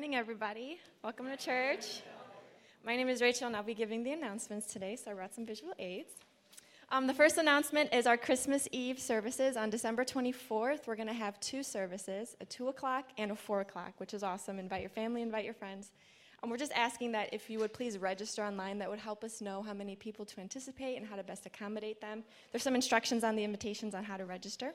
morning, everybody. Welcome to church. My name is Rachel, and I'll be giving the announcements today, so I brought some visual aids. Um, the first announcement is our Christmas Eve services on December 24th. We're going to have two services, a 2 o'clock and a 4 o'clock, which is awesome. Invite your family, invite your friends. And we're just asking that if you would please register online, that would help us know how many people to anticipate and how to best accommodate them. There's some instructions on the invitations on how to register.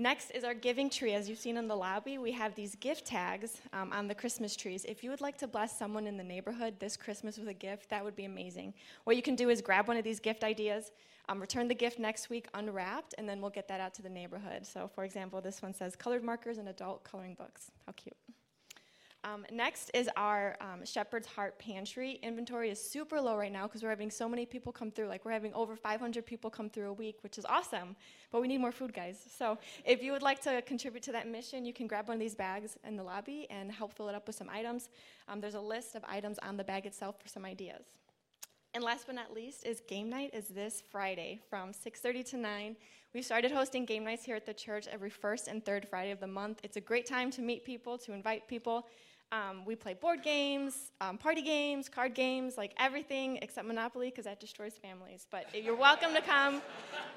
Next is our giving tree. As you've seen in the lobby, we have these gift tags um, on the Christmas trees. If you would like to bless someone in the neighborhood this Christmas with a gift, that would be amazing. What you can do is grab one of these gift ideas, um, return the gift next week unwrapped, and then we'll get that out to the neighborhood. So, for example, this one says colored markers and adult coloring books. How cute. Um, next is our um, Shepherd's Heart Pantry. Inventory is super low right now because we're having so many people come through. Like, we're having over 500 people come through a week, which is awesome. But we need more food, guys. So, if you would like to contribute to that mission, you can grab one of these bags in the lobby and help fill it up with some items. Um, there's a list of items on the bag itself for some ideas. And last but not least is game night is this Friday from 6:30 to 9. We started hosting game nights here at the church every first and third Friday of the month. It's a great time to meet people, to invite people. Um, we play board games, um, party games, card games, like everything except Monopoly because that destroys families. But you're welcome to come.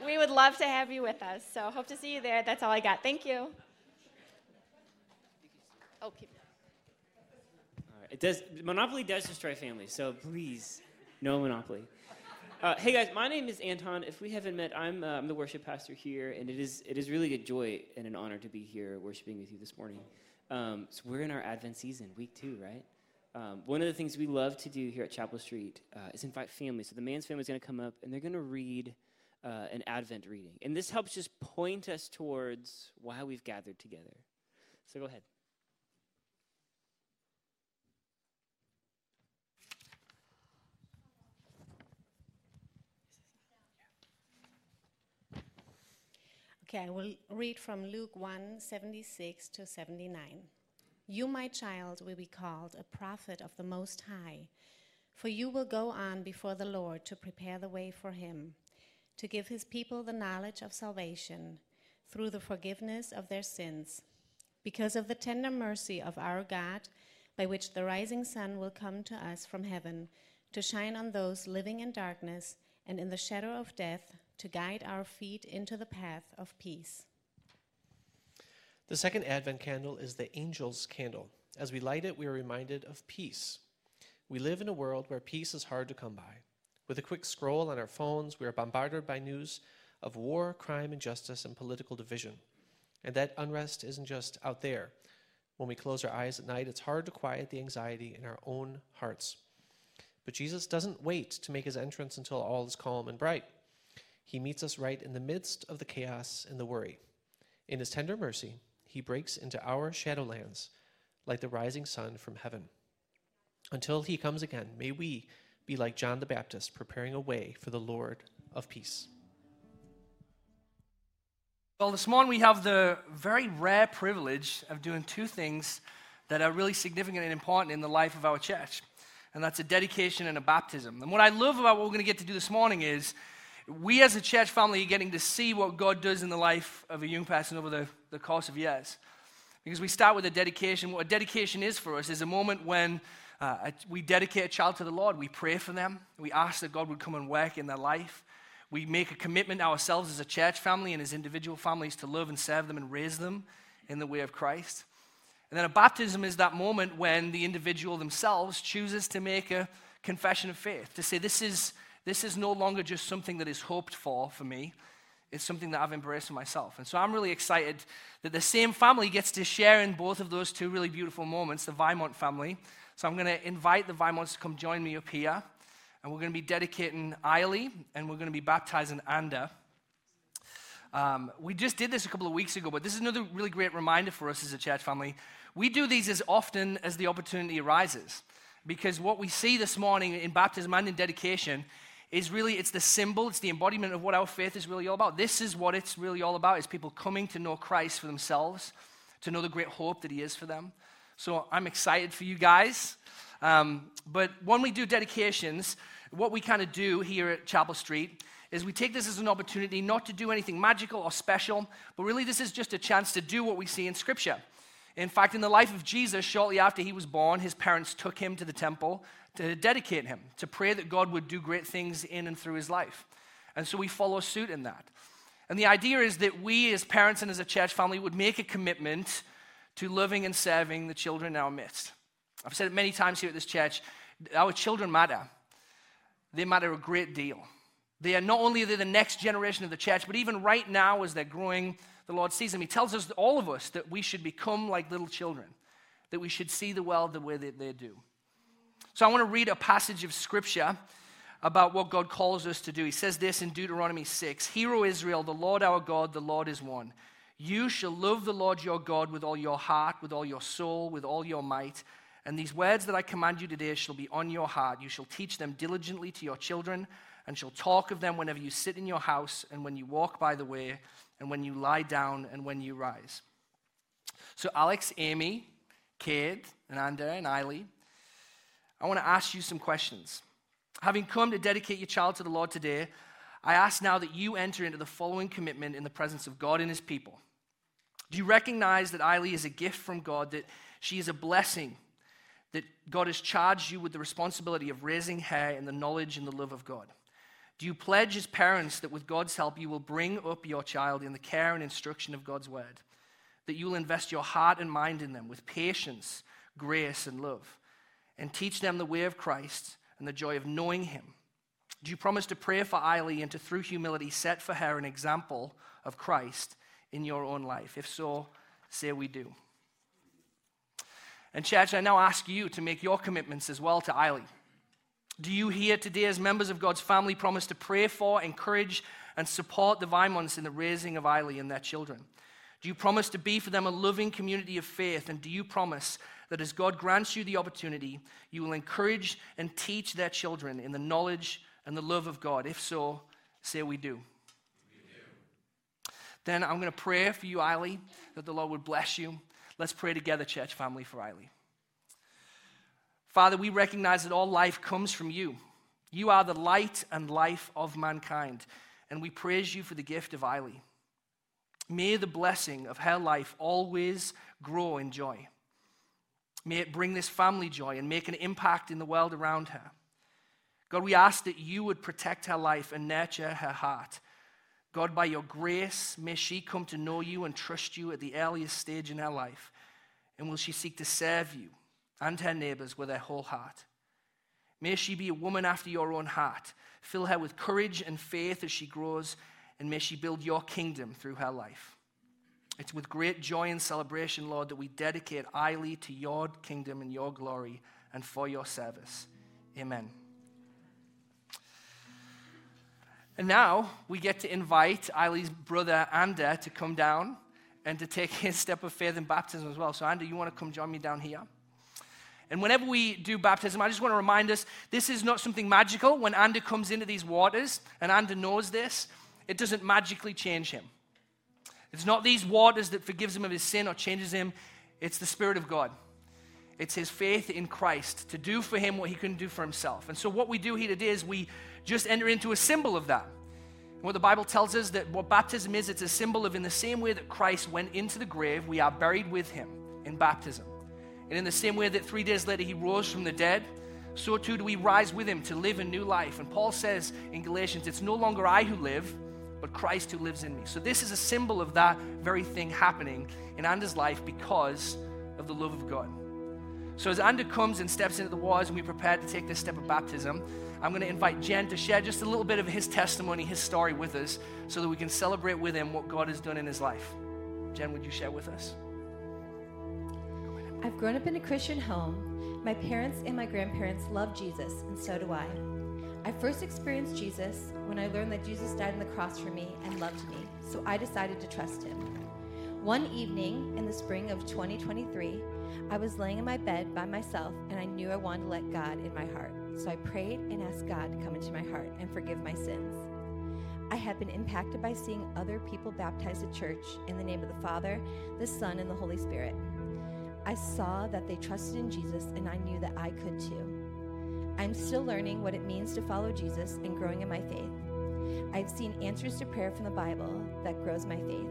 We would love to have you with us. So hope to see you there. That's all I got. Thank you. Oh, keep. It does. Monopoly does destroy families, so please, no Monopoly. Uh, hey guys, my name is Anton. If we haven't met, I'm, uh, I'm the worship pastor here, and it is it is really a joy and an honor to be here worshiping with you this morning. Um, so we're in our Advent season, week two, right? Um, one of the things we love to do here at Chapel Street uh, is invite families. So the man's family is going to come up and they're going to read uh, an Advent reading. And this helps just point us towards why we've gathered together. So go ahead. Okay, I will read from Luke 1 76 to 79. You, my child, will be called a prophet of the Most High, for you will go on before the Lord to prepare the way for him, to give his people the knowledge of salvation through the forgiveness of their sins, because of the tender mercy of our God, by which the rising sun will come to us from heaven to shine on those living in darkness and in the shadow of death to guide our feet into the path of peace. The second Advent candle is the angel's candle. As we light it, we are reminded of peace. We live in a world where peace is hard to come by. With a quick scroll on our phones, we are bombarded by news of war, crime, injustice, and political division. And that unrest isn't just out there. When we close our eyes at night, it's hard to quiet the anxiety in our own hearts. But Jesus doesn't wait to make his entrance until all is calm and bright. He meets us right in the midst of the chaos and the worry. In his tender mercy, he breaks into our shadowlands like the rising sun from heaven. Until he comes again, may we be like John the Baptist, preparing a way for the Lord of peace. Well, this morning we have the very rare privilege of doing two things that are really significant and important in the life of our church, and that's a dedication and a baptism. And what I love about what we're going to get to do this morning is we as a church family are getting to see what God does in the life of a young person over the, the course of years. Because we start with a dedication. What a dedication is for us is a moment when uh, we dedicate a child to the Lord. We pray for them. We ask that God would come and work in their life. We make a commitment ourselves as a church family and as individual families to love and serve them and raise them in the way of Christ. And then a baptism is that moment when the individual themselves chooses to make a confession of faith, to say, This is this is no longer just something that is hoped for for me. It's something that I've embraced for myself. And so I'm really excited that the same family gets to share in both of those two really beautiful moments, the Vimont family. So I'm going to invite the Vimonts to come join me up here. And we're going to be dedicating Eiley and we're going to be baptizing Ander. Um, we just did this a couple of weeks ago, but this is another really great reminder for us as a church family. We do these as often as the opportunity arises. Because what we see this morning in baptism and in dedication is really it's the symbol it's the embodiment of what our faith is really all about. This is what it's really all about is people coming to know christ for themselves to know the great hope that he is for them. So i'm excited for you guys. Um, but when we do dedications what we kind of do here at chapel street is we take this as an opportunity not to do anything magical or special but really this is just a chance to do what we see in scripture. In fact, in the life of Jesus, shortly after he was born, his parents took him to the temple to dedicate him, to pray that God would do great things in and through his life. And so we follow suit in that. And the idea is that we, as parents and as a church family, would make a commitment to loving and serving the children in our midst. I've said it many times here at this church our children matter. They matter a great deal. They are not only the next generation of the church, but even right now, as they're growing, the Lord sees them. He tells us, all of us, that we should become like little children, that we should see the world the way that they do. So I want to read a passage of scripture about what God calls us to do. He says this in Deuteronomy 6 Hear, O Israel, the Lord our God, the Lord is one. You shall love the Lord your God with all your heart, with all your soul, with all your might. And these words that I command you today shall be on your heart. You shall teach them diligently to your children, and shall talk of them whenever you sit in your house, and when you walk by the way, and when you lie down, and when you rise. So, Alex, Amy, Kate, and Ander, and Eiley, I want to ask you some questions. Having come to dedicate your child to the Lord today, I ask now that you enter into the following commitment in the presence of God and his people. Do you recognize that Eiley is a gift from God, that she is a blessing that God has charged you with the responsibility of raising her in the knowledge and the love of God? Do you pledge as parents that with God's help you will bring up your child in the care and instruction of God's word? That you will invest your heart and mind in them with patience, grace, and love, and teach them the way of Christ and the joy of knowing Him? Do you promise to pray for Eiley and to, through humility, set for her an example of Christ in your own life? If so, say we do. And, church, I now ask you to make your commitments as well to Eiley. Do you here today, as members of God's family, promise to pray for, encourage, and support the Vimonts in the raising of Eiley and their children? Do you promise to be for them a loving community of faith? And do you promise that as God grants you the opportunity, you will encourage and teach their children in the knowledge and the love of God? If so, say we do. Then I'm going to pray for you, Eiley, that the Lord would bless you. Let's pray together, church family, for Eiley. Father, we recognize that all life comes from you. You are the light and life of mankind, and we praise you for the gift of Eiley. May the blessing of her life always grow in joy. May it bring this family joy and make an impact in the world around her. God, we ask that you would protect her life and nurture her heart. God, by your grace, may she come to know you and trust you at the earliest stage in her life. And will she seek to serve you and her neighbors with her whole heart? May she be a woman after your own heart. Fill her with courage and faith as she grows, and may she build your kingdom through her life. It's with great joy and celebration, Lord, that we dedicate Eiley to your kingdom and your glory and for your service. Amen. And now we get to invite Eiley's brother Ander to come down and to take his step of faith in baptism as well. So, Ander, you want to come join me down here? And whenever we do baptism, I just want to remind us this is not something magical. When Ander comes into these waters, and Ander knows this, it doesn't magically change him. It's not these waters that forgives him of his sin or changes him, it's the Spirit of God. It's his faith in Christ to do for him what he couldn't do for himself. And so, what we do here today is we just enter into a symbol of that. And what the Bible tells us that what baptism is, it's a symbol of in the same way that Christ went into the grave, we are buried with him in baptism. And in the same way that three days later he rose from the dead, so too do we rise with him to live a new life. And Paul says in Galatians, it's no longer I who live, but Christ who lives in me. So this is a symbol of that very thing happening in Anders' life because of the love of God. So as Ander comes and steps into the waters and we prepare to take this step of baptism, I'm going to invite Jen to share just a little bit of his testimony, his story with us, so that we can celebrate with him what God has done in his life. Jen, would you share with us? I've grown up in a Christian home. My parents and my grandparents love Jesus, and so do I. I first experienced Jesus when I learned that Jesus died on the cross for me and loved me, so I decided to trust him. One evening in the spring of 2023, I was laying in my bed by myself and I knew I wanted to let God in my heart. So I prayed and asked God to come into my heart and forgive my sins. I had been impacted by seeing other people baptized at church in the name of the Father, the Son, and the Holy Spirit. I saw that they trusted in Jesus and I knew that I could too. I'm still learning what it means to follow Jesus and growing in my faith. I've seen answers to prayer from the Bible that grows my faith.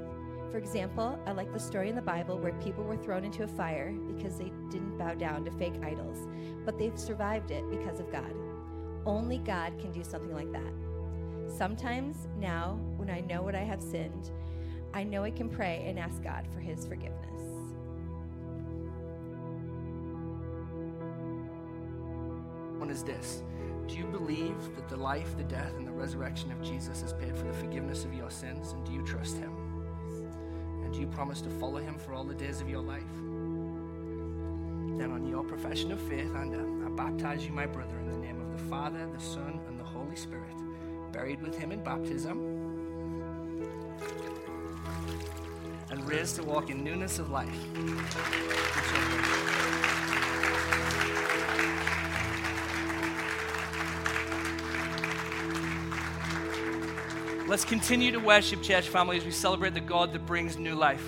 For example, I like the story in the Bible where people were thrown into a fire because they didn't bow down to fake idols, but they've survived it because of God. Only God can do something like that. Sometimes now, when I know what I have sinned, I know I can pray and ask God for His forgiveness. One is this Do you believe that the life, the death, and the resurrection of Jesus has paid for the forgiveness of your sins? And do you trust Him? And do you promise to follow Him for all the days of your life? Then, on your profession of faith, and uh, I baptize you, my brother, in the name of the Father, the Son, and the Holy Spirit, buried with Him in baptism, and raised to walk in newness of life. Let's continue to worship, church family, as we celebrate the God that brings new life.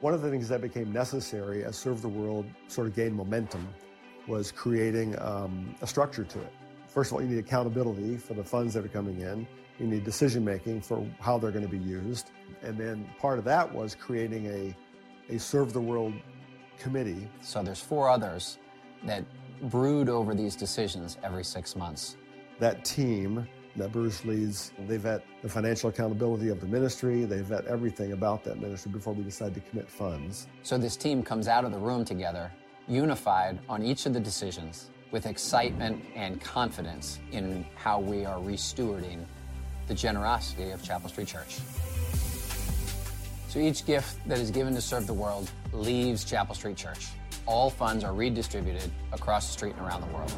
One of the things that became necessary as Serve the World sort of gained momentum was creating um, a structure to it. First of all, you need accountability for the funds that are coming in. You need decision making for how they're going to be used. And then part of that was creating a, a Serve the World committee. So there's four others that brood over these decisions every six months. That team that Bruce leads, they vet the financial accountability of the ministry, they vet everything about that ministry before we decide to commit funds. So this team comes out of the room together, unified on each of the decisions, with excitement and confidence in how we are restewarding the generosity of Chapel Street Church. So each gift that is given to serve the world leaves Chapel Street Church. All funds are redistributed across the street and around the world.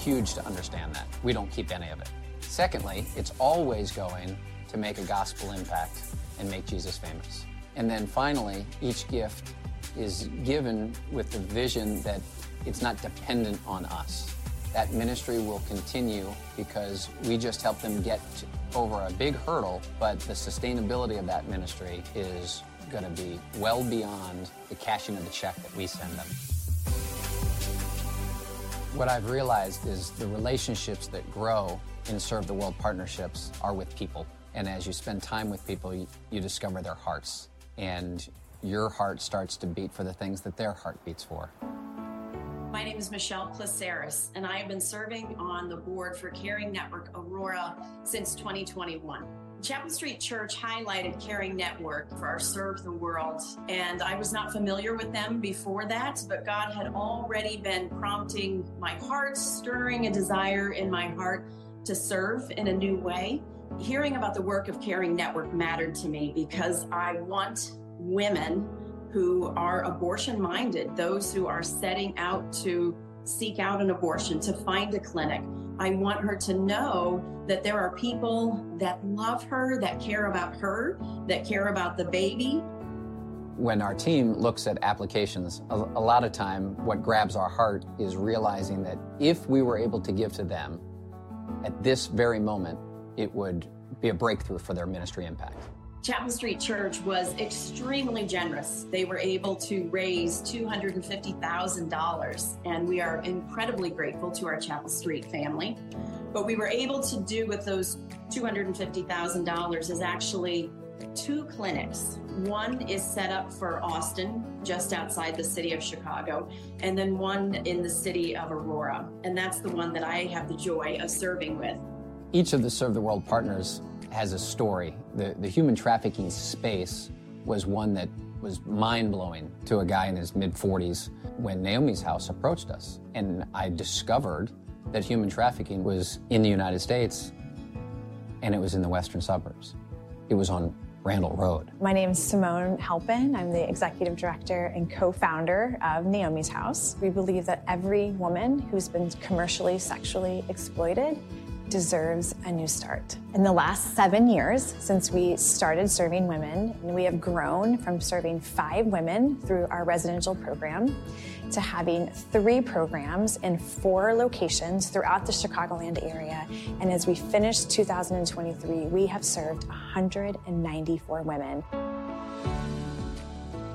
Huge to understand that. We don't keep any of it. Secondly, it's always going to make a gospel impact and make Jesus famous. And then finally, each gift is given with the vision that it's not dependent on us. That ministry will continue because we just help them get over a big hurdle, but the sustainability of that ministry is going to be well beyond the cashing of the check that we send them. What I've realized is the relationships that grow in Serve the World partnerships are with people. And as you spend time with people, you, you discover their hearts. And your heart starts to beat for the things that their heart beats for. My name is Michelle Placeris, and I have been serving on the board for Caring Network Aurora since 2021. Chapel Street Church highlighted Caring Network for our Serve the World, and I was not familiar with them before that, but God had already been prompting my heart, stirring a desire in my heart to serve in a new way. Hearing about the work of Caring Network mattered to me because I want women who are abortion minded, those who are setting out to seek out an abortion, to find a clinic. I want her to know that there are people that love her, that care about her, that care about the baby. When our team looks at applications, a, lot of time what grabs our heart is realizing that if we were able to give to them at this very moment, it would be a breakthrough for their ministry impact. Chapel Street Church was extremely generous. They were able to raise $250,000, and we are incredibly grateful to our Chapel Street family. What we were able to do with those $250,000 is actually two clinics. One is set up for Austin, just outside the city of Chicago, and then one in the city of Aurora. And that's the one that I have the joy of serving with. Each of the Serve the World partners has a story. The, the human trafficking space was one that was mind blowing to a guy in his mid 40s when Naomi's house approached us. And I discovered that human trafficking was in the United States and it was in the western suburbs. It was on Randall Road. My name is Simone Halpin. I'm the executive director and co founder of Naomi's House. We believe that every woman who's been commercially sexually exploited deserves a new start. In the last seven years since we started serving women, we have grown from serving five women through our residential program to having three programs in four locations throughout the Chicagoland area. And as we finish 2023, we have served 194 women.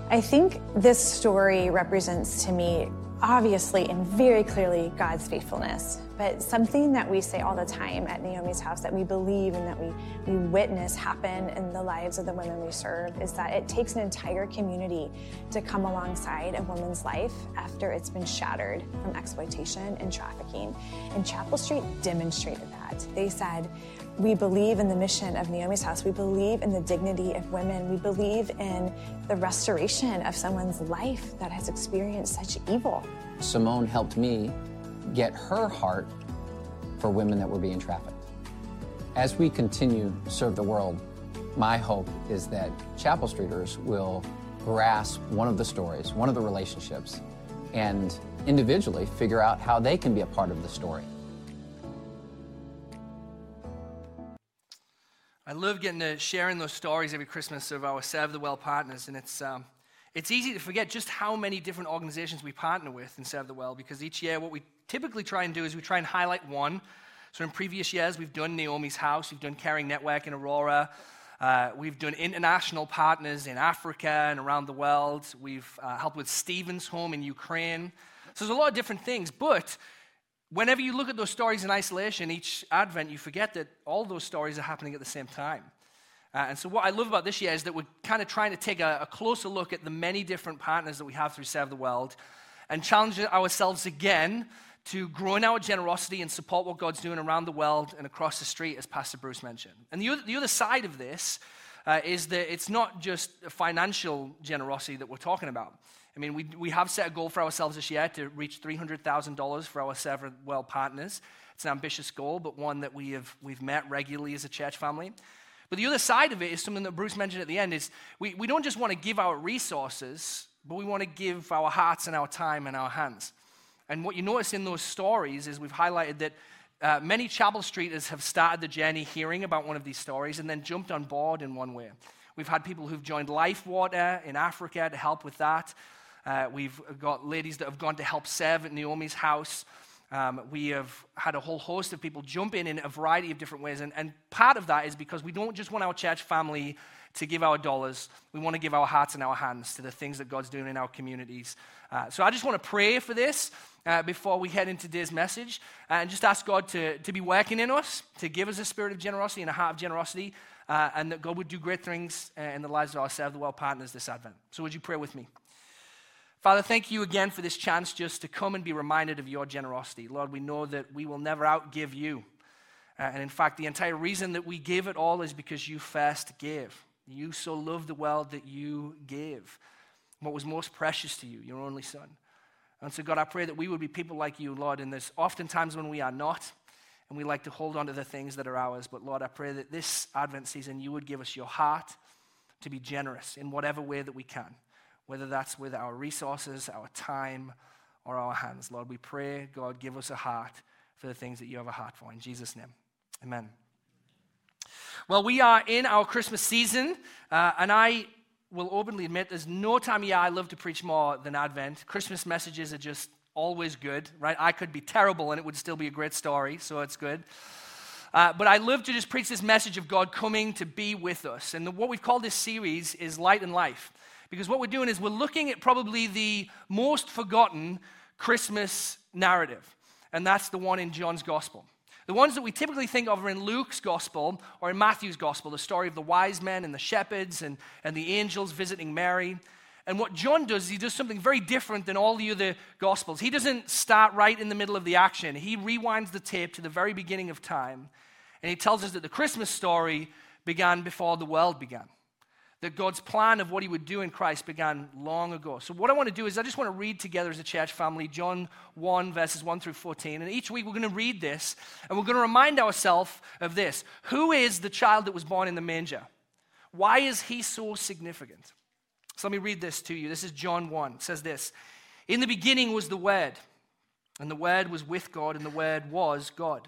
I think this story represents to me obviously and very clearly God's faithfulness, but something that we say all the time at Naomi's house that we believe and that we, we witness happen in the lives of the women we serve is that it takes an entire community to come alongside a woman's life after it's been shattered from exploitation and trafficking. And Chapel Street demonstrated that. They said, we believe in the mission of Naomi's house. We believe in the dignity of women. We believe in the restoration of someone's life that has experienced such evil. Simone helped me get her heart for women that were being trafficked. As we continue to serve the world, my hope is that Chapel Streeters will grasp one of the stories, one of the relationships, and individually figure out how they can be a part of the story. I love getting to sharing those stories every Christmas of our Serve the World partners, and it's um, it's easy to forget just how many different organizations we partner with in Serve the World because each year what we typically try and do is we try and highlight one. So in previous years we've done Naomi's House, we've done Caring Network in Aurora, uh, we've done international partners in Africa and around the world. We've uh, helped with Stephen's Home in Ukraine. So there's a lot of different things, but whenever you look at those stories in isolation, each Advent, you forget that all those stories are happening at the same time. Uh, and so, what I love about this year is that we're kind of trying to take a, a, closer look at the many different partners that we have through Serve the World and challenge ourselves again to grow in our generosity and support what God's doing around the world and across the street, as Pastor Bruce mentioned. And the other, the other side of this uh, is that it's not just financial generosity that we're talking about. I mean, we, we have set a goal for ourselves this year to reach $300,000 for our Serve Well partners. It's an ambitious goal, but one that we have, we've met regularly as a church family. But the other side of it is something that Bruce mentioned at the end is we, we don't just want to give our resources, but we want to give our hearts and our time and our hands. And what you notice in those stories is we've highlighted that uh, many Chapel Streeters have started the journey hearing about one of these stories and then jumped on board in one way. We've had people who've joined Life Water in Africa to help with that. Uh, we've got ladies that have gone to help serve at Naomi's house. Um, we have had a whole host of people jump in in a variety of different ways. And, and part of that is because we don't just want our church family to give our dollars, we want to give our hearts and our hands to the things that God's doing in our communities. Uh, so I just want to pray for this. Uh, before we head into today's message, uh, and just ask God to, to be working in us, to give us a spirit of generosity and a heart of generosity, uh, and that God would do great things uh, in the lives of our Serve the World partners this Advent. So, would you pray with me? Father, thank you again for this chance just to come and be reminded of your generosity. Lord, we know that we will never outgive you. Uh, and in fact, the entire reason that we give it all is because you first gave. You so loved the world that you gave what was most precious to you, your only son. And so, God, I pray that we would be people like you, Lord. And there's often times when we are not, and we like to hold on to the things that are ours. But, Lord, I pray that this Advent season you would give us your heart to be generous in whatever way that we can whether that's with our resources, our time, or our hands. Lord, we pray, God, give us a heart for the things that you have a heart for. In Jesus' name, amen. Well, we are in our Christmas season, uh, and I will openly admit there's no time of year I love to preach more than Advent. Christmas messages are just always good, right? I could be terrible and it would still be a great story, so it's good. Uh, but I love to just preach this message of God coming to be with us. And the, what we've called this series is Light and Life. Because what we're doing is we're looking at probably the most forgotten Christmas narrative, and that's the one in John's Gospel. The ones that we typically think of are in Luke's Gospel or in Matthew's Gospel, the story of the wise men and the shepherds and, and the angels visiting Mary. And what John does, he does something very different than all the other Gospels. He doesn't start right in the middle of the action, he rewinds the tape to the very beginning of time. And he tells us that the Christmas story began before the world began that God's plan of what he would do in Christ began long ago. So, what I want to do is, I just want to read together as a church family John 1, verses 1 through 14. And each week we're going to read this and we're going to remind ourselves of this Who is the child that was born in the manger? Why is he so significant? So, let me read this to you. This is John 1. It says this In the beginning was the Word, and the Word was with God, and the Word was God.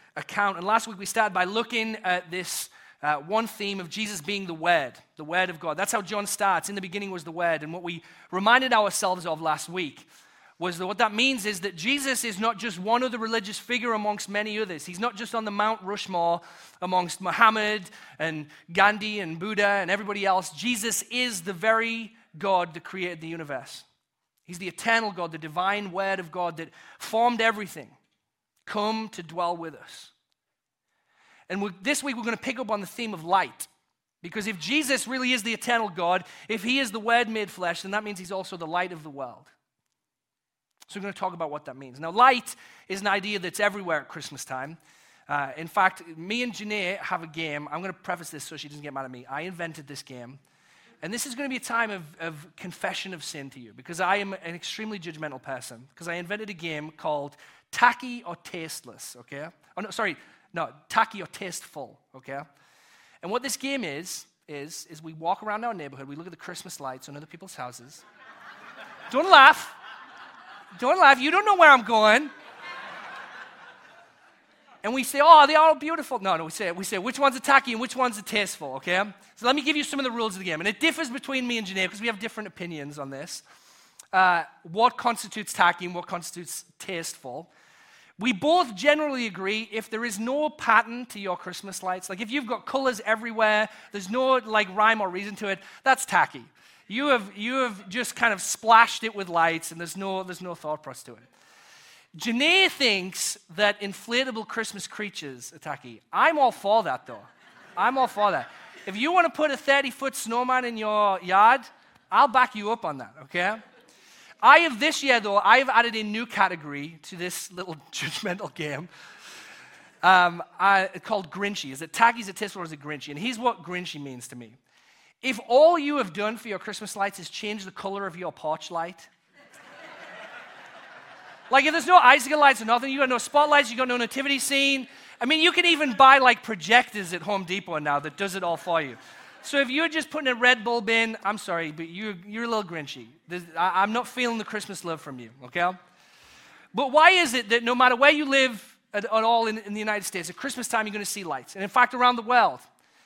account. And last week we started by looking at this uh, one theme of Jesus being the Word, the Word of God. That's how John starts. In the beginning was the Word. And what we reminded ourselves of last week was that what that means is that Jesus is not just one other religious figure amongst many others. He's not just on the Mount Rushmore amongst Muhammad and Gandhi and Buddha and everybody else. Jesus is the very God that created the universe. He's the eternal God, the divine Word of God that formed everything, come to dwell with us. And this week we're going to pick up on the theme of light. Because if Jesus really is the eternal God, if he is the Word made flesh, then that means he's also the light of the world. So we're going to talk about what that means. Now, light is an idea that's everywhere at Christmas time. Uh, in fact, me and Janae have a game. I'm going to preface this so she doesn't get mad at me. I invented this game. And this is going to be a time of, of confession of sin to you because I am an extremely judgmental person. Because I invented a game called Tacky or Tasteless, okay? Oh, no, sorry, no, tacky or tasteful, okay? And what this game is, is, is we walk around our neighborhood, we look at the Christmas lights on other people's houses. don't laugh. Don't laugh. You don't know where I'm going. And we say, oh, they're all beautiful. No, no, we say, we say, which one's a tacky and which one's a tasteful, okay? So let me give you some of the rules of the game. And it differs between me and Janae because we have different opinions on this. Uh, what constitutes tacky and what constitutes tasteful. We both generally agree if there is no pattern to your Christmas lights, like if you've got colors everywhere, there's no like rhyme or reason to it, that's tacky. You have, you have just kind of splashed it with lights and there's no, there's no thought process to it. Janae thinks that inflatable Christmas creatures are tacky. I'm all for that though. I'm all for that. If you want to put a 30 foot snowman in your yard, I'll back you up on that, okay? I have this year, though, I have added a new category to this little judgmental game um, uh, called Grinchy. Is it tacky, is it tasteful, or is it Grinchy? And here's what Grinchy means to me. If all you have done for your Christmas lights is change the color of your porch light, like if there's no icicle lights or nothing, you got no spotlights, you got no nativity scene. I mean, you can even buy like projectors at Home Depot now that does it all for you. So if you're just putting a red bulb in, I'm sorry, but you're, you're a little grinchy. I, I'm not feeling the Christmas love from you, okay? But why is it that no matter where you live at, at all in, in the United States, at Christmas time you're going to see lights? And in fact, around the world,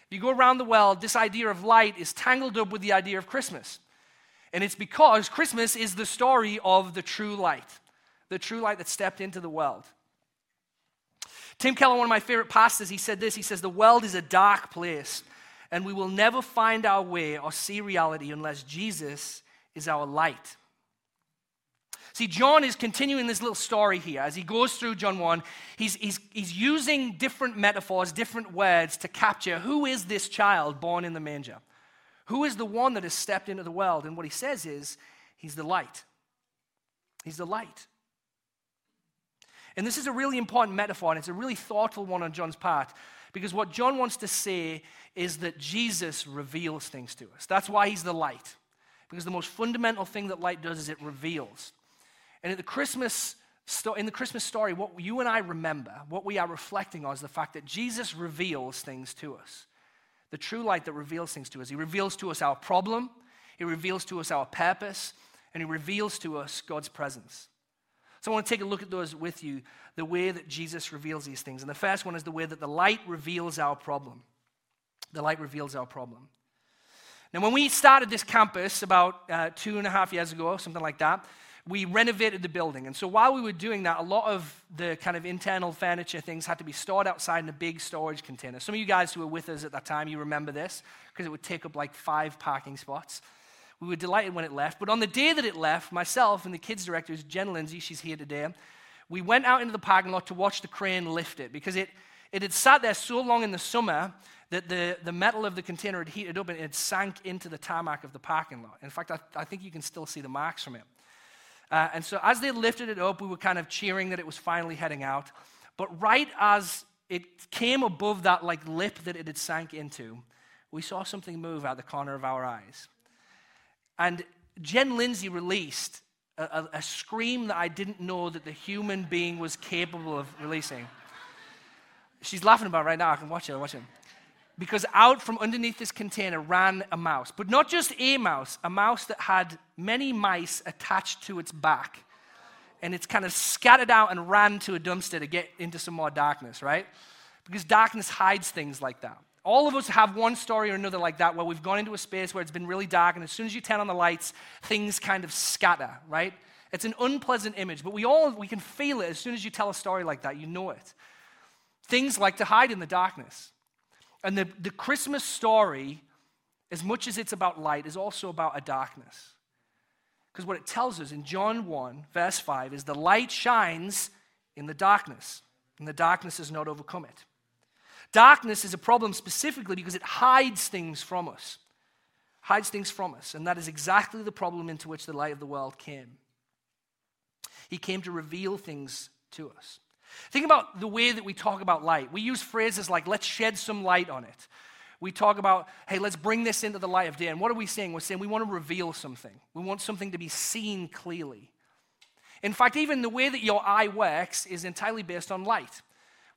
if you go around the world, this idea of light is tangled up with the idea of Christmas. And it's because Christmas is the story of the true light, the true light that stepped into the world. Tim Keller, one of my favorite pastors, he said this. He says, The world is a dark place and we will never find our way or see reality unless Jesus is our light. See, John is continuing this little story here. As he goes through John 1, he's, he's, he's using different metaphors, different words to capture who is this child born in the manger? Who is the one that has stepped into the world? And what he says is, he's the light. He's the light. And this is a really important metaphor, and it's a really thoughtful one on John's part, because what John wants to say is that Jesus reveals things to us. That's why he's the light. Because the most fundamental thing that light does is it reveals. And in the Christmas in the Christmas story, what you and I remember, what we are reflecting on is the fact that Jesus reveals things to us. The true light that reveals things to us. He reveals to us our problem, He reveals to us our purpose, and He reveals to us God's presence. So I want to take a look at those with you, the way that Jesus reveals these things. And the first one is the way that the light reveals our problem. The light reveals our problem. Now, when we started this campus about uh, two and a half years ago, something like that, we renovated the building. And so while we were doing that, a lot of the kind of internal furniture things had to be stored outside in a big storage container. Some of you guys who were with us at that time, you remember this, because it would take up like five parking spots. We were delighted when it left. But on the day that it left, myself and the kids director, Jen Lindsay, she's here today, we went out into the parking lot to watch the crane lift it because it, it had sat there so long in the summer that the, the metal of the container had heated up and it sank into the tarmac of the parking lot. In fact, I, I think you can still see the marks from it. Uh, and so as they lifted it up, we were kind of cheering that it was finally heading out. But right as it came above that like lip that it had sank into, we saw something move out the corner of our eyes. And Jen Lindsay released a, a, a scream that I didn't know that the human being was capable of releasing. She's laughing about right now. I can watch it. Watch it. Because out from underneath this container ran a mouse, but not just a mouse, a mouse that had many mice attached to its back. And it's kind of scattered out and ran to a dumpster to get into some more darkness, right? Because darkness hides things like that. All of us have one story or another like that where we've gone into a space where it's been really dark, and as soon as you turn on the lights, things kind of scatter, right? It's an unpleasant image, but we all we can feel it as soon as you tell a story like that. You know it. Things like to hide in the darkness. And the, the Christmas story, as much as it's about light, is also about a darkness. Because what it tells us in John 1, verse 5, is the light shines in the darkness, and the darkness has not overcome it. Darkness is a problem specifically because it hides things from us. Hides things from us. And that is exactly the problem into which the light of the world came. He came to reveal things to us. Think about the way that we talk about light. We use phrases like, let's shed some light on it. We talk about, hey, let's bring this into the light of day. And what are we saying? We're saying we want to reveal something, we want something to be seen clearly. In fact, even the way that your eye works is entirely based on light.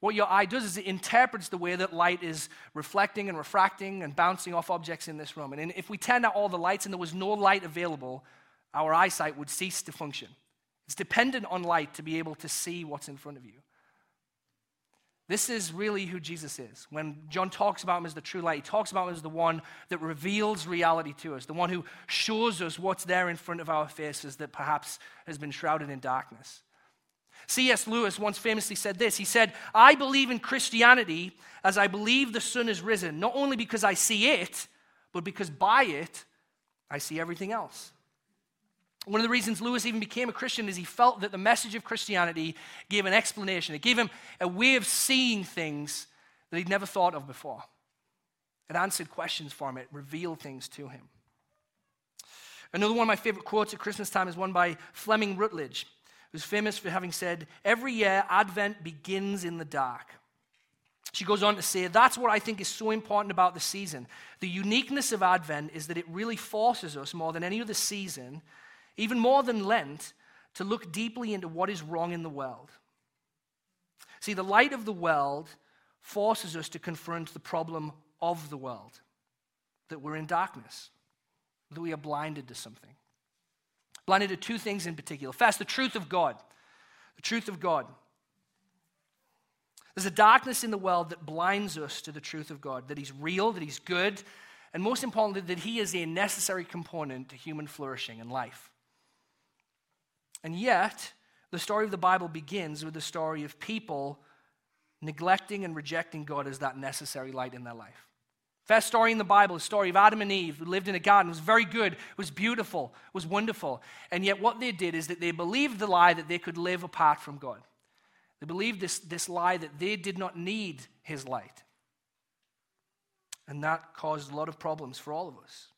What your eye does is it interprets the way that light is reflecting and refracting and bouncing off objects in this room. And if we turned out all the lights and there was no light available, our eyesight would cease to function. It's dependent on light to be able to see what's in front of you. This is really who Jesus is. When John talks about him as the true light, he talks about him as the one that reveals reality to us, the one who shows us what's there in front of our faces that perhaps has been shrouded in darkness. C.S. Lewis once famously said this He said, I believe in Christianity as I believe the sun is risen, not only because I see it, but because by it I see everything else. One of the reasons Lewis even became a Christian is he felt that the message of Christianity gave an explanation. It gave him a way of seeing things that he'd never thought of before. It answered questions for him, it revealed things to him. Another one of my favorite quotes at Christmas time is one by Fleming Rutledge who's famous for having said, Every year, Advent begins in the dark. She goes on to say, That's what I think is so important about the season. The uniqueness of Advent is that it really forces us more than any other season, even more than Lent, to look deeply into what is wrong in the world. See, the light of the world forces us to confront the problem of the world that we're in darkness, that we are blinded to something blinded to two things in particular. First, the truth of God. The truth of God. There's a darkness in the world that blinds us to the truth of God, that He's real, that He's good, and most importantly, that He is a necessary component to human flourishing and life. And yet, the story of the Bible begins with the story of people neglecting and rejecting God as that necessary light in their life. First story in the Bible, the story of Adam and Eve who lived in a garden. It was very good, it was beautiful, was wonderful. And yet, what they did is that they believed the lie that they could live apart from God. They believed this, this lie that they did not need His light. And that caused a lot of problems for all of us.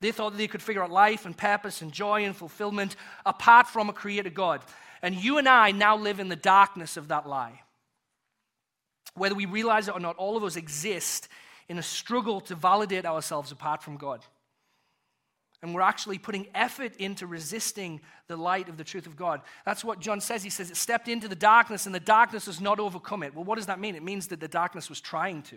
They thought they could figure out life and purpose and joy and fulfillment apart from a creator God. And you and I now live in the darkness of that lie. Whether we realize it or not, all of us exist in a struggle to validate ourselves apart from God. And we're actually putting effort into resisting the light of the truth of God. That's what John says. He says it stepped into the darkness, and the darkness has not overcome it. Well, what does that mean? It means that the darkness was trying to.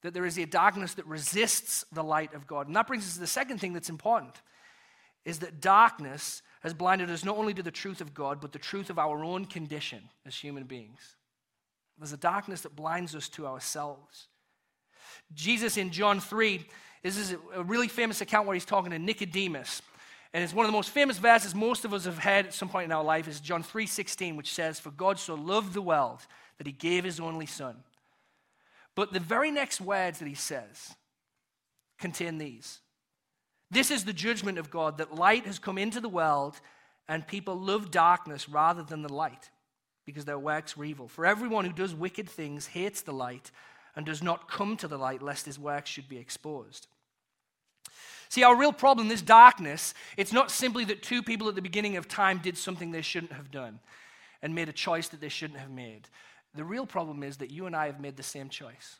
That there is a darkness that resists the light of God. And that brings us to the second thing that's important is that darkness has blinded us not only to the truth of God, but the truth of our own condition as human beings. There's a darkness that blinds us to ourselves. Jesus in John 3, this is a really famous account where he's talking to Nicodemus. And it's one of the most famous verses most of us have had at some point in our life is John 3:16, which says, For God so loved the world that he gave his only son. But the very next words that he says contain these. This is the judgment of God that light has come into the world, and people love darkness rather than the light because their works were evil. For everyone who does wicked things hates the light and does not come to the light lest his works should be exposed. See, our real problem, this darkness, it's not simply that two people at the beginning of time did something they shouldn't have done and made a choice that they shouldn't have made. The real problem is that you and I have made the same choice.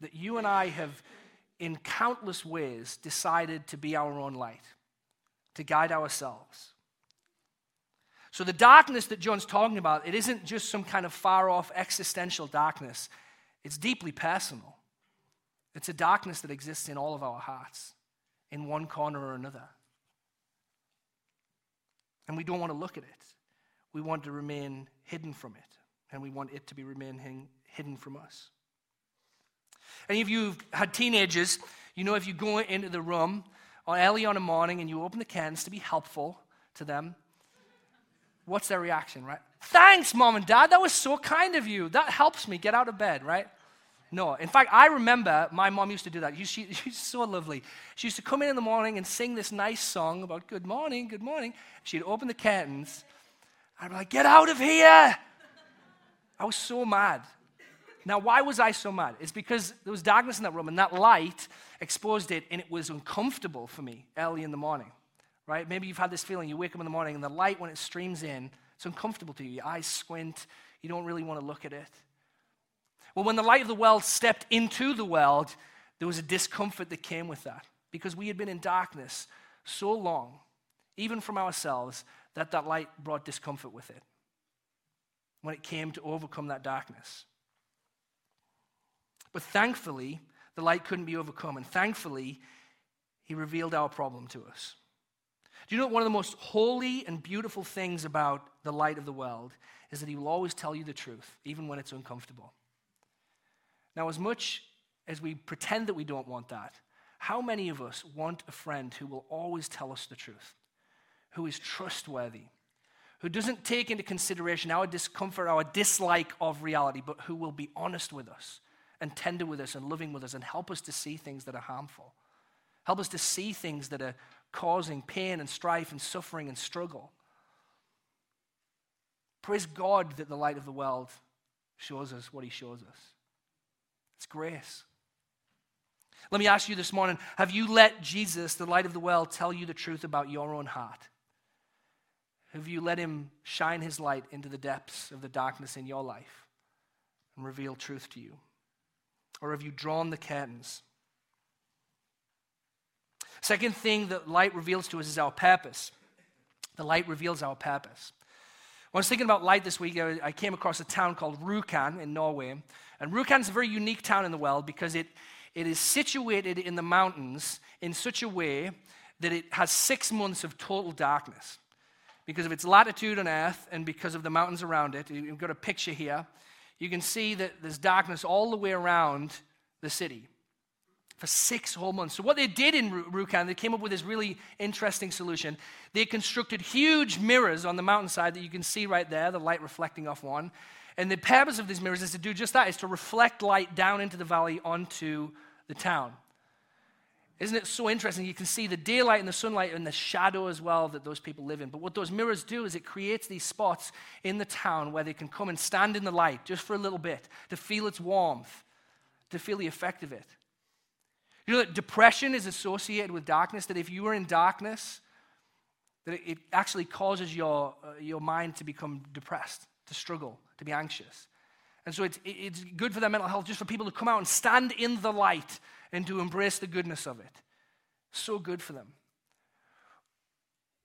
That you and I have, in countless ways, decided to be our own light, to guide ourselves. So, the darkness that John's talking about, it isn't just some kind of far off existential darkness, it's deeply personal. It's a darkness that exists in all of our hearts, in one corner or another. And we don't want to look at it. We want to remain hidden from it, and we want it to be remaining hidden from us. Any of you who've had teenagers, you know if you go into the room early on a morning and you open the cans to be helpful to them, what's their reaction, right? Thanks, mom and dad. That was so kind of you. That helps me get out of bed, right? No. In fact, I remember my mom used to do that. She, she's so lovely. She used to come in in the morning and sing this nice song about good morning, good morning. She'd open the curtains. I'd be like, get out of here. I was so mad. Now, why was I so mad? It's because there was darkness in that room and that light exposed it and it was uncomfortable for me early in the morning right? Maybe you've had this feeling. You wake up in the morning and the light, when it streams in, it's uncomfortable to you. Your eyes squint. You don't really want to look at it. Well, when the light of the world stepped into the world, there was a discomfort that came with that because we had been in darkness so long, even from ourselves, that that light brought discomfort with it when it came to overcome that darkness. But thankfully, the light couldn't be overcome, and thankfully, he revealed our problem to us. Do you know one of the most holy and beautiful things about the light of the world is that he will always tell you the truth, even when it's uncomfortable? Now, as much as we pretend that we don't want that, how many of us want a friend who will always tell us the truth, who is trustworthy, who doesn't take into consideration our discomfort, our dislike of reality, but who will be honest with us and tender with us and loving with us and help us to see things that are harmful? Help us to see things that are causing pain and strife and suffering and struggle. Praise God that the light of the world shows us what he shows us. It's grace. Let me ask you this morning have you let Jesus, the light of the world, tell you the truth about your own heart? Have you let him shine his light into the depths of the darkness in your life and reveal truth to you? Or have you drawn the curtains Second thing that light reveals to us is our purpose. The light reveals our purpose. When I was thinking about light this week, I came across a town called Rjukan in Norway. And Rjukan is a very unique town in the world because it, it is situated in the mountains in such a way that it has six months of total darkness. Because of its latitude on Earth and because of the mountains around it, you've got a picture here. You can see that there's darkness all the way around the city for six whole months. So, what they did in Rjukan, they came up with this really interesting solution. They constructed huge mirrors on the mountainside that you can see right there, the light reflecting off one. And the purpose of these mirrors is to do just that, is to reflect light down into the valley onto the town. Isn't it so interesting? You can see the daylight and the sunlight and the shadow as well that those people live in. But what those mirrors do is it creates these spots in the town where they can come and stand in the light just for a little bit to feel its warmth, to feel the effect of it. You know that depression is associated with darkness, that if you are in darkness, that it actually causes your, uh, your mind to become depressed, to struggle, to be anxious. And so it's, it's good for their mental health just for people to come out and stand in the light and to embrace the goodness of it. So good for them.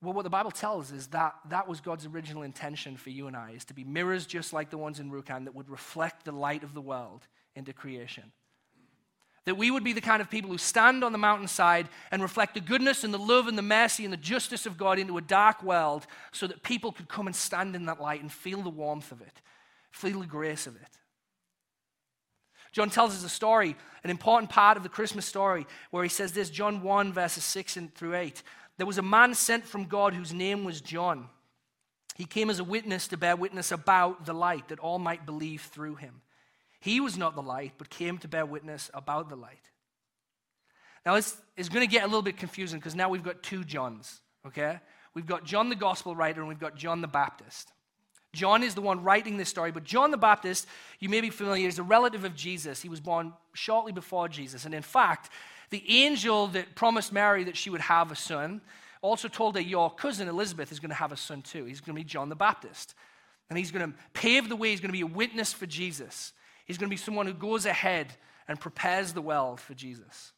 Well, what the Bible tells is that that was God's original intention for you and I, is to be mirrors just like the ones in Rjukan that would reflect the light of the world into creation. That we would be the kind of people who stand on the mountainside and reflect the goodness and the love and the mercy and the justice of God into a dark world so that people could come and stand in that light and feel the warmth of it, feel the grace of it. John tells us a story, an important part of the Christmas story, where he says this John 1, verses 6 through 8. There was a man sent from God whose name was John. He came as a witness to bear witness about the light, that all might believe through him. He was not the light, but came to bear witness about the light. Now, it's, it's going to get a little bit confusing because now we've got two Johns, okay? we've got John the Gospel writer and we've got John the Baptist. John is the one writing this story, but John the Baptist, you may be familiar, is a relative of Jesus. He was born shortly before Jesus. And in fact, the angel that promised Mary that she would have a son also told her, Your cousin Elizabeth is going to have a son too. He's going to be John the Baptist. And he's going to pave the way, he's going to be a witness for Jesus. He's going to be someone who goes ahead and prepares the world for Jesus.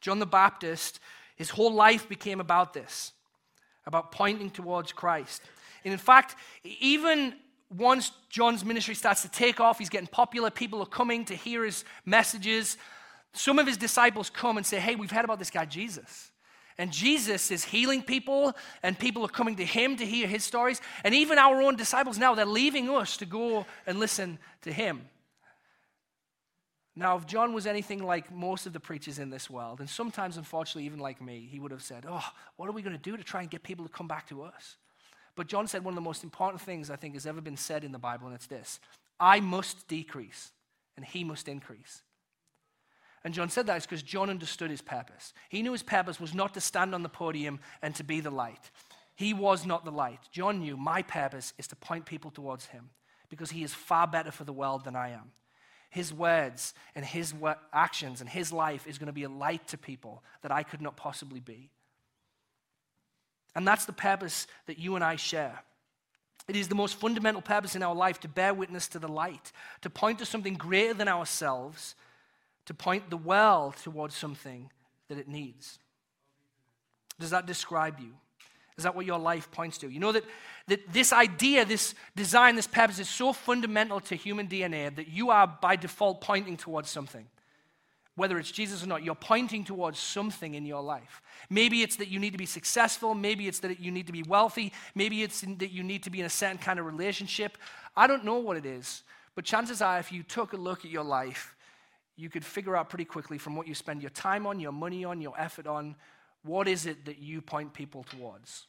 John the Baptist, his whole life became about this, about pointing towards Christ. And in fact, even once John's ministry starts to take off, he's getting popular, people are coming to hear his messages. Some of his disciples come and say, Hey, we've heard about this guy, Jesus. And Jesus is healing people, and people are coming to him to hear his stories. And even our own disciples now, they're leaving us to go and listen to him. Now, if John was anything like most of the preachers in this world, and sometimes, unfortunately, even like me, he would have said, Oh, what are we going to do to try and get people to come back to us? But John said one of the most important things I think has ever been said in the Bible, and it's this I must decrease, and he must increase. And John said that is because John understood his purpose. He knew his purpose was not to stand on the podium and to be the light. He was not the light. John knew my purpose is to point people towards him because he is far better for the world than I am. His words and his actions and his life is going to be a light to people that I could not possibly be. And that's the purpose that you and I share. It is the most fundamental purpose in our life to bear witness to the light, to point to something greater than ourselves to point the well towards something that it needs. Does that describe you? Is that what your life points to? You know that, that this idea, this design, this purpose is so fundamental to human DNA that you are by default pointing towards something. Whether it's Jesus or not, you're pointing towards something in your life. Maybe it's that you need to be successful. Maybe it's that you need to be wealthy. Maybe it's that you need to be in a certain kind of relationship. I don't know what it is. But chances are, if you took a look at your life, you could figure out pretty quickly from what you spend your time on, your money on, your effort on, what is it that you point people towards?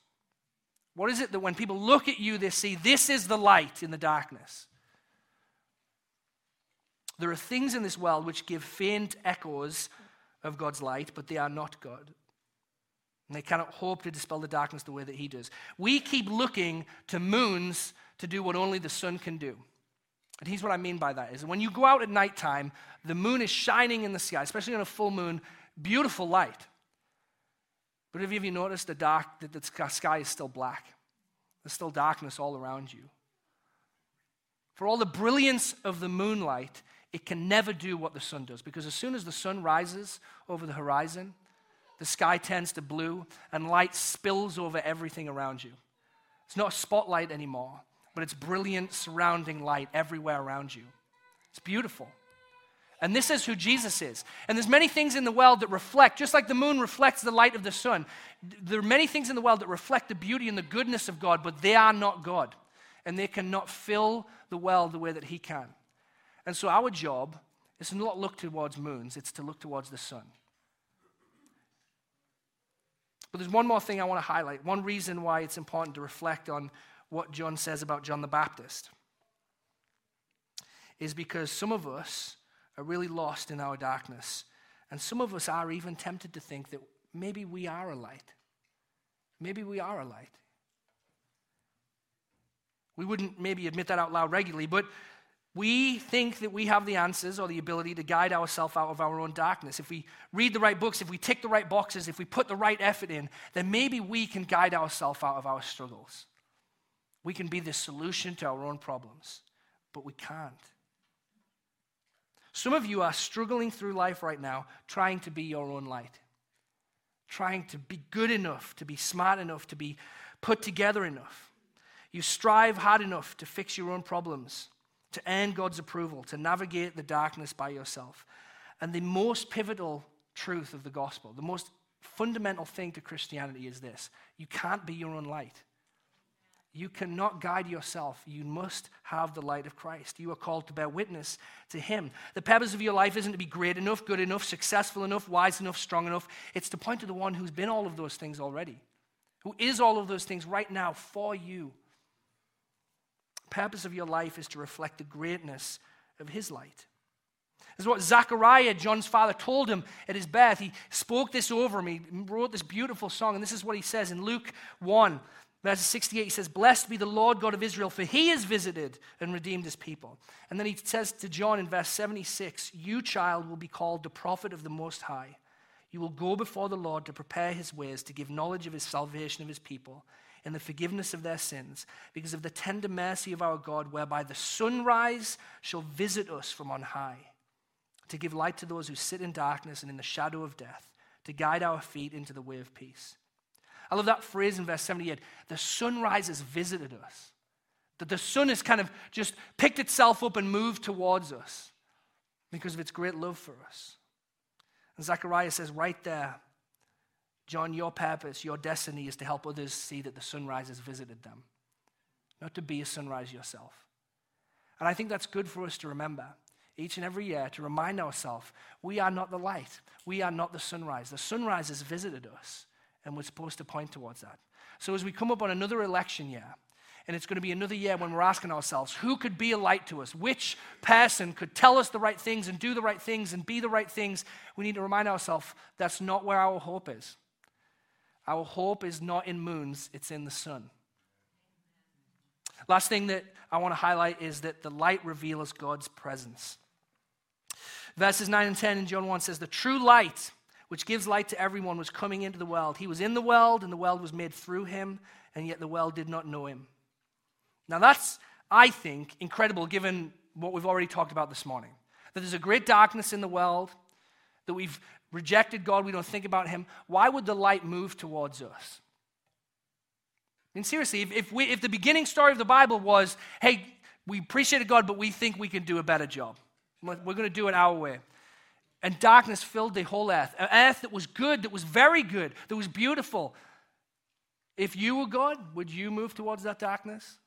What is it that when people look at you, they see this is the light in the darkness? There are things in this world which give faint echoes of God's light, but they are not God. And they cannot hope to dispel the darkness the way that He does. We keep looking to moons to do what only the sun can do. And here's what I mean by that is when you go out at nighttime, the moon is shining in the sky, especially on a full moon, beautiful light. But have you noticed the dark that the sky is still black? There's still darkness all around you. For all the brilliance of the moonlight, it can never do what the sun does because as soon as the sun rises over the horizon, the sky turns to blue and light spills over everything around you. It's not a spotlight anymore but it's brilliant surrounding light everywhere around you. It's beautiful. And this is who Jesus is. And there's many things in the world that reflect, just like the moon reflects the light of the sun. There are many things in the world that reflect the beauty and the goodness of God, but they are not God. And they cannot fill the world the way that He can. And so our job is to not look towards moons, it's to look towards the sun. But there's one more thing I want to highlight, one reason why it's important to reflect on what John says about John the Baptist is because some of us are really lost in our darkness. And some of us are even tempted to think that maybe we are a light. Maybe we are a light. We wouldn't maybe admit that out loud regularly, but we think that we have the answers or the ability to guide ourselves out of our own darkness. If we read the right books, if we tick the right boxes, if we put the right effort in, then maybe we can guide ourselves out of our struggles. We can be the solution to our own problems, but we can't. Some of you are struggling through life right now trying to be your own light, trying to be good enough, to be smart enough, to be put together enough. You strive hard enough to fix your own problems, to earn God's approval, to navigate the darkness by yourself. And the most pivotal truth of the gospel, the most fundamental thing to Christianity is this you can't be your own light. You cannot guide yourself. You must have the light of Christ. You are called to bear witness to Him. The purpose of your life isn't to be great enough, good enough, successful enough, wise enough, strong enough. It's to point to the one who's been all of those things already, who is all of those things right now for you. The purpose of your life is to reflect the greatness of His light. This is what Zechariah, John's father, told him at his birth. He spoke this over him. He wrote this beautiful song. And this is what he says in Luke 1, verse 68. He says, Blessed be the Lord God of Israel, for he has visited and redeemed his people. And then he says to John in verse 76, You, child, will be called the prophet of the Most High. You will go before the Lord to prepare his ways, to give knowledge of his salvation of his people and the forgiveness of their sins, because of the tender mercy of our God, whereby the sunrise shall visit us from on high to give light to those who sit in darkness and in the shadow of death, to guide our feet into the way of peace. I love that phrase in verse 78 the sunrise has visited us. That the sun has kind of just picked itself up and moved towards us because of its great love for us. And Zechariah says right there, John, your purpose, your destiny is to help others see that the sunrise has visited them, not to be a sunrise yourself. And I think that's good for us to remember each and every year to remind ourselves we are not the light. We are not the sunrise. The sunrise has visited us, and we're supposed to point towards that. So as we come up on another election year, and it's going to be another year when we're asking ourselves, who could be a light to us? Which person could tell us the right things and do the right things and be the right things? We need to remind ourselves that's not where our hope is. Our hope is not in moons, it's in the sun. Last thing that I want to highlight is that the light reveals God's presence. Verses 9 and 10 in John 1 says, The true light, which gives light to everyone, was coming into the world. He was in the world, and the world was made through him, and yet the world did not know him. Now, that's, I think, incredible given what we've already talked about this morning. That there's a great darkness in the world, that we've rejected God, we don't think about him. Why would the light move towards us? I mean, seriously, if, if, we, if the beginning story of the Bible was, hey, we appreciated God, but we think we can do a better job, we're going to do it our way. And darkness filled the whole earth. An earth that was good, that was very good, that was beautiful. If you were God, would you move towards that darkness?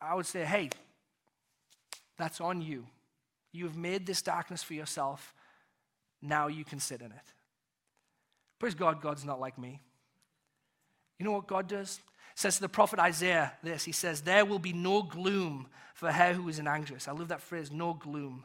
I would say, hey, that's on you. You have made this darkness for yourself. Now you can sit in it. Praise God, God's not like me. You know what God does? says to the prophet Isaiah this. He says, There will be no gloom for her who is in anguish. I love that phrase, no gloom.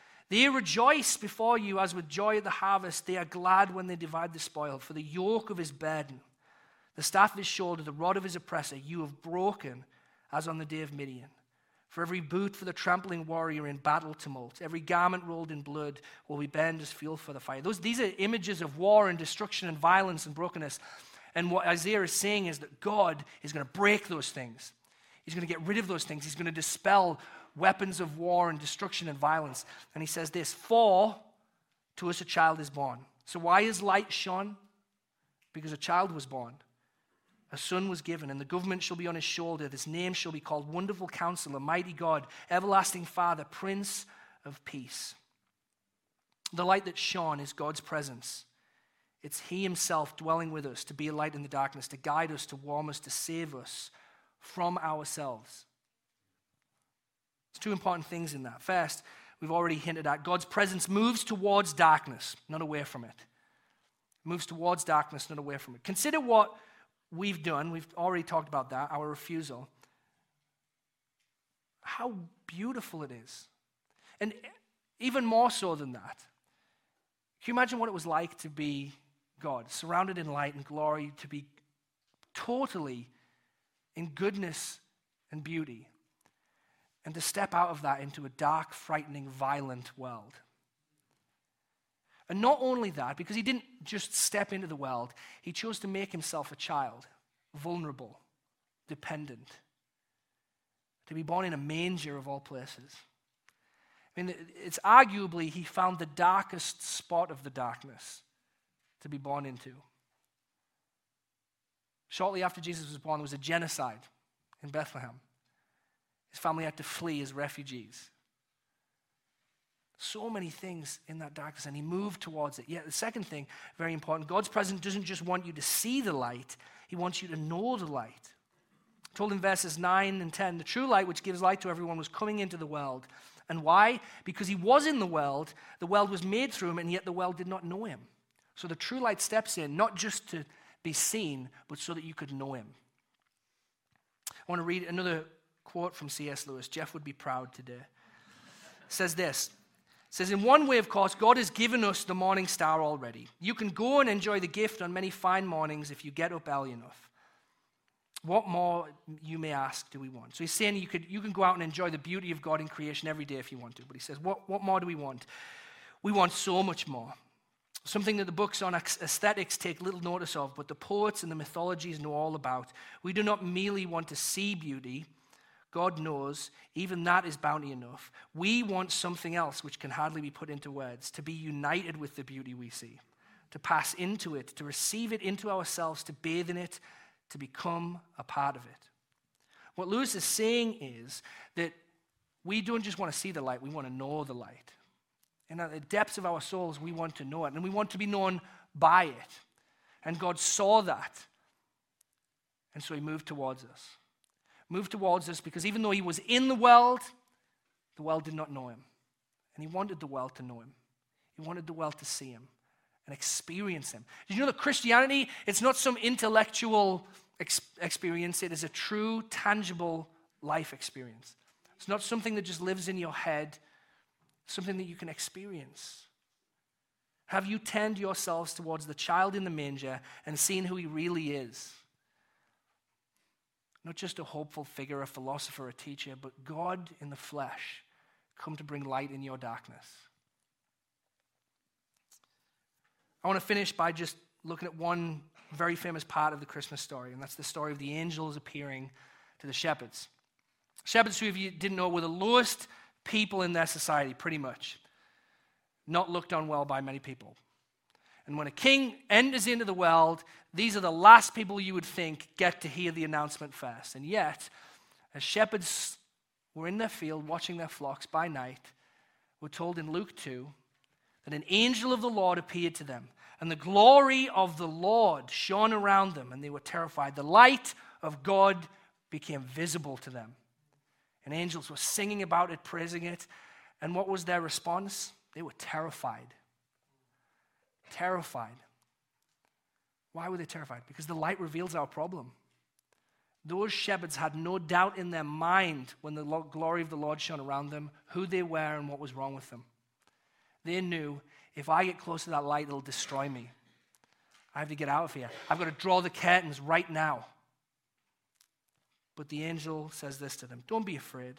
They rejoice before you as with joy at the harvest. They are glad when they divide the spoil. For the yoke of his burden, the staff of his shoulder, the rod of his oppressor, you have broken as on the day of Midian. For every boot for the trampling warrior in battle tumult, every garment rolled in blood will be burned as fuel for the fire. Those, these are images of war and destruction and violence and brokenness. And what Isaiah is saying is that God is going to break those things. He's going to get rid of those things. He's going to dispel weapons of war and destruction and violence. And he says this For to us a child is born. So why is light shone? Because a child was born. A son was given, and the government shall be on his shoulder. His name shall be called Wonderful Counselor, Mighty God, Everlasting Father, Prince of Peace. The light that shone is God's presence. It's He Himself dwelling with us to be a light in the darkness, to guide us, to warm us, to save us from ourselves. There's two important things in that. First, we've already hinted at God's presence moves towards darkness, not away from it. Moves towards darkness, not away from it. Consider what we've done. We've already talked about that, our refusal. How beautiful it is. And even more so than that, can you imagine what it was like to be God, surrounded in light and glory, to be totally in goodness and beauty, and to step out of that into a dark, frightening, violent world. And not only that, because he didn't just step into the world, he chose to make himself a child, vulnerable, dependent, to be born in a manger of all places. I mean, it's arguably he found the darkest spot of the darkness to be born into. Shortly after Jesus was born, there was a genocide in Bethlehem. His family had to flee as refugees. So many things in that darkness, and he moved towards it. Yet, the second thing, very important God's presence doesn't just want you to see the light, he wants you to know the light. Told in verses 9 and 10 the true light, which gives light to everyone, was coming into the world. And why? Because he was in the world, the world was made through him, and yet the world did not know him. So the true light steps in, not just to be seen, but so that you could know him. I want to read another quote from C.S. Lewis. Jeff would be proud today. Says this. Says, In one way, of course, God has given us the morning star already. You can go and enjoy the gift on many fine mornings if you get up early enough. What more, you may ask, do we want? So he's saying you, could, you can go out and enjoy the beauty of God in creation every day if you want to. But he says, what, what more do we want? We want so much more. Something that the books on aesthetics take little notice of, but the poets and the mythologies know all about. We do not merely want to see beauty, God knows even that is bounty enough. We want something else which can hardly be put into words to be united with the beauty we see, to pass into it, to receive it into ourselves, to bathe in it, to become a part of it. What Lewis is saying is that we don't just want to see the light, we want to know the light. And at the depths of our souls, we want to know it, and we want to be known by it. And God saw that, and so He moved towards us. Moved towards us because even though He was in the world, the world did not know Him. And He wanted the world to know Him, He wanted the world to see Him and experience Him. Did you know that Christianity, it's not some intellectual ex- experience, it is a true, tangible life experience. It's not something that just lives in your head, something that you can experience. Have you turned yourselves towards the child in the manger and seen who he really is? Not just a hopeful figure, a philosopher, a teacher, but God in the flesh, come to bring light in your darkness. I want to finish by just looking at one very famous part of the Christmas story, and that's the story of the angels appearing to the shepherds. Shepherds, who, if you didn't know, were the lowest people in their society, pretty much. Not looked on well by many people. And when a king enters into the world, these are the last people you would think get to hear the announcement first. And yet, as shepherds were in their field watching their flocks by night, we're told in Luke 2 that an angel of the Lord appeared to them, and the glory of the Lord shone around them, and they were terrified. The light of God became visible to them. And angels were singing about it, praising it. And what was their response? They were terrified. Terrified. Why were they terrified? Because the light reveals our problem. Those shepherds had no doubt in their mind when the glory of the Lord shone around them who they were and what was wrong with them. They knew if I get close to that light, it'll destroy me. I have to get out of here. I've got to draw the curtains right now. But the angel says this to them Don't be afraid.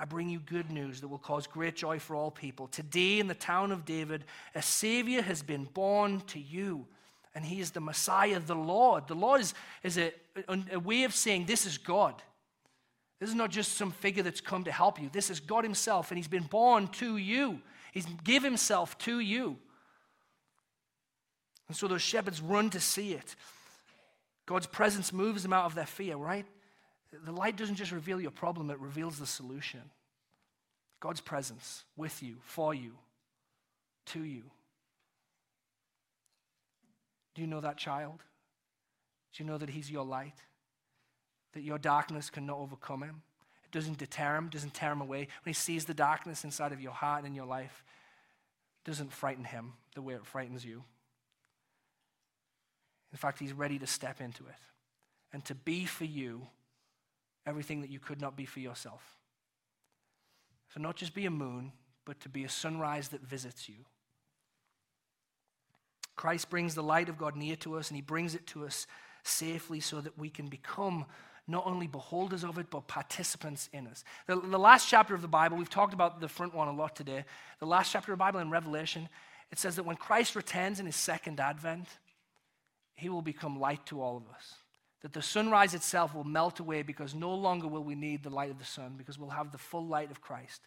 I bring you good news that will cause great joy for all people. Today, in the town of David, a Savior has been born to you, and he is the Messiah, the Lord. The Lord is, is a, a way of saying this is God. This is not just some figure that's come to help you. This is God Himself, and He's been born to you. He's give himself to you. And so those shepherds run to see it. God's presence moves them out of their fear, right? The light doesn't just reveal your problem, it reveals the solution. God's presence with you, for you, to you. Do you know that child? Do you know that he's your light? That your darkness cannot overcome him? It doesn't deter him, doesn't tear him away. When he sees the darkness inside of your heart and in your life, it doesn't frighten him the way it frightens you. In fact, he's ready to step into it and to be for you everything that you could not be for yourself. So, not just be a moon, but to be a sunrise that visits you. Christ brings the light of God near to us, and he brings it to us safely so that we can become not only beholders of it, but participants in us. The, the, last chapter of the Bible, we've talked about the front one a lot today. The last chapter of the Bible in Revelation, it says that when Christ returns in his second advent, he will become light to all of us. That the sunrise itself will melt away because no longer will we need the light of the sun, because we'll have the full light of Christ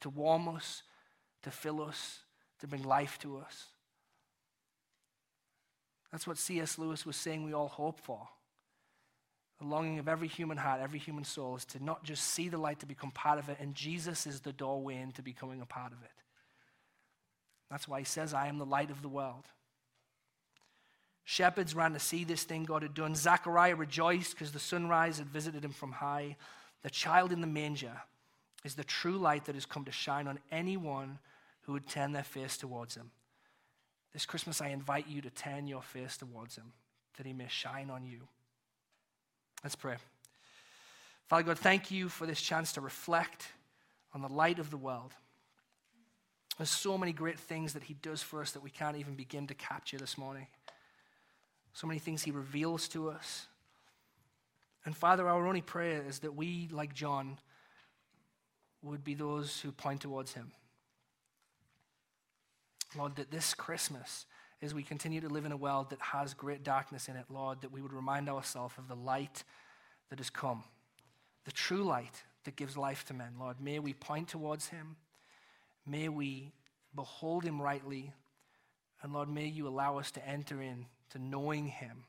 to warm us, to fill us, to bring life to us. That's what C.S. Lewis was saying we all hope for. The longing of every human heart, every human soul is to not just see the light, to become part of it, and Jesus is the doorway into becoming a part of it. That's why he says, I am the light of the world. Shepherds ran to see this thing God had done. Zechariah rejoiced because the sunrise had visited him from high. The child in the manger is the true light that has come to shine on anyone who would turn their face towards him. This Christmas, I invite you to turn your face towards him, that he may shine on you. Let's pray. Father God, thank you for this chance to reflect on the light of the world. There's so many great things that he does for us that we can't even begin to capture this morning. So many things he reveals to us. And Father, our only prayer is that we, like John, would be those who point towards him. Lord, that this Christmas, as we continue to live in a world that has great darkness in it, Lord, that we would remind ourselves of the light that has come, the true light that gives life to men. Lord, may we point towards him. May we behold him rightly. And Lord, may you allow us to enter in to knowing him.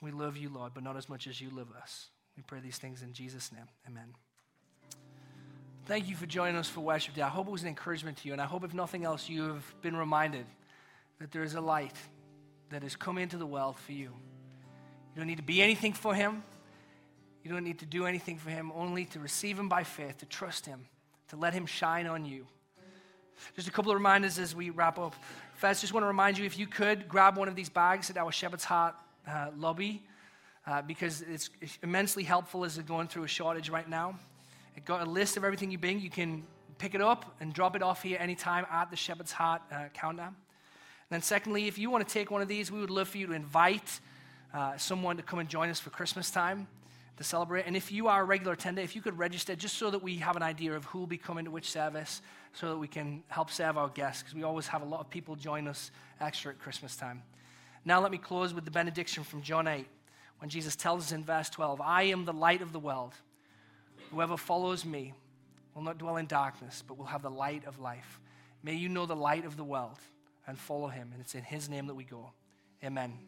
We love you, Lord, but not as much as you love us. We pray these things in Jesus' name. Amen. Thank you for joining us for Worship Day. I hope it was an encouragement to you, and I hope, if nothing else, you have been reminded that there is a light that has come into the world for you. You don't need to be anything for Him, you don't need to do anything for Him, only to receive Him by faith, to trust Him, to let Him shine on you. Just a couple of reminders as we wrap up. First, just want to remind you if you could grab one of these bags at our Shepherd's Heart uh, lobby, uh, because it's immensely helpful as they're going through a shortage right now. It got a list of everything you bring. You can pick it up and drop it off here anytime at the Shepherd's Heart uh, countdown. And then, secondly, if you want to take one of these, we would love for you to invite uh, someone to come and join us for Christmas time to celebrate. And if you are a regular attendant, if you could register just so that we have an idea of who will be coming to which service, so that we can help serve our guests, because we always have a lot of people join us extra at Christmas time. Now, let me close with the benediction from John 8, when Jesus tells us in verse 12, I am the light of the world. Whoever follows me will not dwell in darkness, but will have the light of life. May you know the light of the world and follow him. And it's in his name that we go. Amen.